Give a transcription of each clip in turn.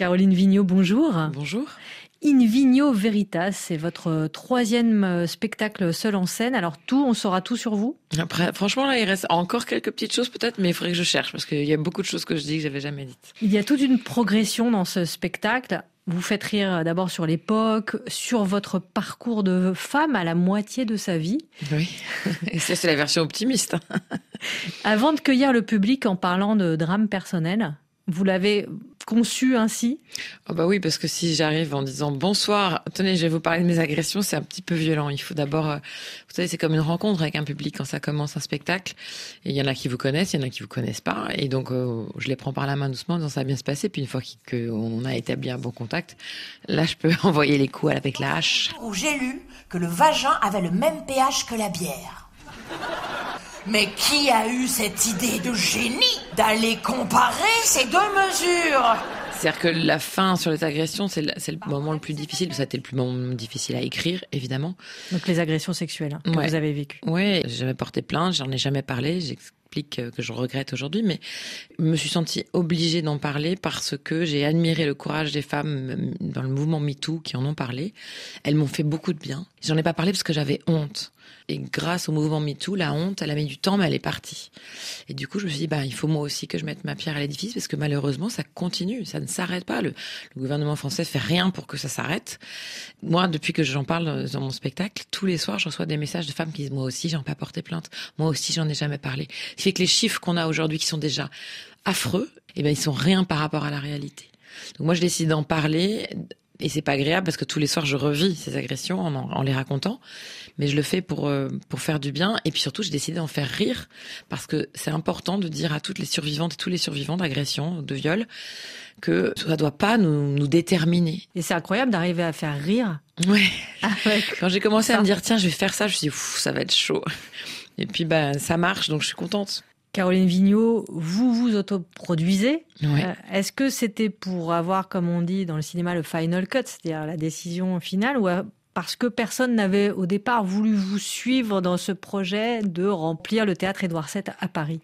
Caroline Vigneault, bonjour. Bonjour. In Vigno Veritas, c'est votre troisième euh, spectacle seul en scène. Alors tout, on saura tout sur vous? Après, franchement, là, il reste encore quelques petites choses peut-être, mais il faudrait que je cherche parce qu'il y a beaucoup de choses que je dis que j'avais jamais dites. Il y a toute une progression dans ce spectacle. Vous faites rire d'abord sur l'époque, sur votre parcours de femme à la moitié de sa vie. Oui, et ça c'est la version optimiste. Avant de cueillir le public en parlant de drame personnel, vous l'avez conçu ainsi oh Bah oui, parce que si j'arrive en disant bonsoir, tenez, je vais vous parler de mes agressions, c'est un petit peu violent. Il faut d'abord, euh, vous savez, c'est comme une rencontre avec un public quand ça commence un spectacle. Et il y en a qui vous connaissent, il y en a qui vous connaissent pas. Et donc, euh, je les prends par la main doucement, en disant ça va bien se passer. Puis une fois qu'on a établi un bon contact, là, je peux envoyer les coups avec la hache. Où j'ai lu que le vagin avait le même pH que la bière. Mais qui a eu cette idée de génie d'aller comparer ces deux mesures C'est-à-dire que la fin sur les agressions, c'est le, le, moment le plus difficile. Ça a été le plus moment difficile à écrire, évidemment. Donc les agressions sexuelles hein, que ouais. vous avez vécues. Oui, j'ai jamais porté plainte, j'en ai jamais parlé. J'explique que je regrette aujourd'hui, mais je me suis sentie obligée d'en parler parce que j'ai admiré le courage des femmes dans le mouvement MeToo qui en ont parlé. Elles m'ont fait beaucoup de bien. J'en ai pas parlé parce que j'avais honte. Et grâce au mouvement MeToo, la honte, elle a mis du temps, mais elle est partie. Et du coup, je me suis dit, bah, il faut moi aussi que je mette ma pierre à l'édifice, parce que malheureusement, ça continue, ça ne s'arrête pas. Le, gouvernement français fait rien pour que ça s'arrête. Moi, depuis que j'en parle dans mon spectacle, tous les soirs, je reçois des messages de femmes qui disent, moi aussi, j'en ai pas porté plainte. Moi aussi, j'en ai jamais parlé. Ce qui fait que les chiffres qu'on a aujourd'hui, qui sont déjà affreux, eh ben, ils sont rien par rapport à la réalité. Donc moi, je décide d'en parler, et c'est pas agréable parce que tous les soirs je revis ces agressions en, en les racontant, mais je le fais pour euh, pour faire du bien et puis surtout j'ai décidé d'en faire rire parce que c'est important de dire à toutes les survivantes et tous les survivants d'agressions, de viols que ça doit pas nous, nous déterminer. Et c'est incroyable d'arriver à faire rire. Ouais. Avec Quand j'ai commencé ça. à me dire tiens je vais faire ça, je me suis dit ça va être chaud. Et puis ben ça marche donc je suis contente. Caroline Vigneault, vous vous autoproduisez. Ouais. Euh, Est-ce que c'était pour avoir, comme on dit dans le cinéma, le final cut, c'est-à-dire la décision finale, ou parce que personne n'avait au départ voulu vous suivre dans ce projet de remplir le théâtre Édouard VII à Paris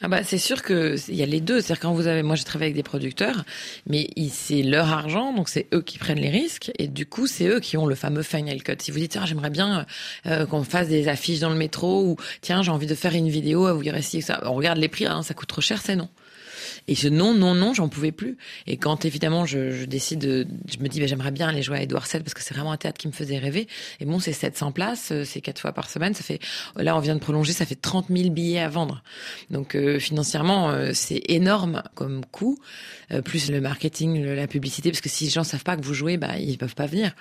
Ah bah c'est sûr que il y a les deux. C'est-à-dire quand vous avez, moi j'ai travaillé avec des producteurs, mais c'est leur argent, donc c'est eux qui prennent les risques, et du coup c'est eux qui ont le fameux final cut. Si vous dites tiens j'aimerais bien euh, qu'on fasse des affiches dans le métro, ou tiens j'ai envie de faire une vidéo, vous dire si ça, on regarde les prix, hein, ça coûte trop cher, c'est non. Et ce non, non, non, j'en pouvais plus. Et quand évidemment je, je décide, de, je me dis bah, j'aimerais bien aller jouer à Édouard VII parce que c'est vraiment un théâtre qui me faisait rêver. Et bon, c'est 700 places, c'est quatre fois par semaine, ça fait là on vient de prolonger, ça fait 30 000 billets à vendre. Donc euh, financièrement euh, c'est énorme comme coût, euh, plus le marketing, la publicité, parce que si les gens savent pas que vous jouez, bah ils peuvent pas venir.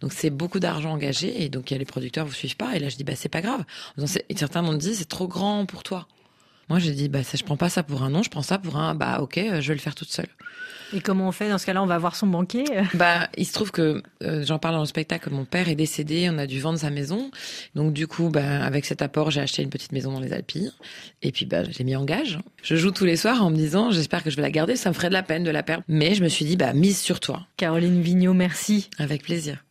Donc c'est beaucoup d'argent engagé et donc y a les producteurs vous suivent pas. Et là je dis bah c'est pas grave. Certains m'ont dit c'est trop grand pour toi. Moi, j'ai dit, bah, ça, je prends pas ça pour un non, je prends ça pour un, bah, ok, je vais le faire toute seule. Et comment on fait dans ce cas-là? On va voir son banquier? Bah, il se trouve que euh, j'en parle dans le spectacle. Mon père est décédé, on a dû vendre sa maison, donc du coup, bah, avec cet apport, j'ai acheté une petite maison dans les Alpilles, et puis bah, j'ai mis en gage. Je joue tous les soirs en me disant, j'espère que je vais la garder, ça me ferait de la peine de la perdre, mais je me suis dit, bah, mise sur toi. Caroline Vigneault, merci. Avec plaisir.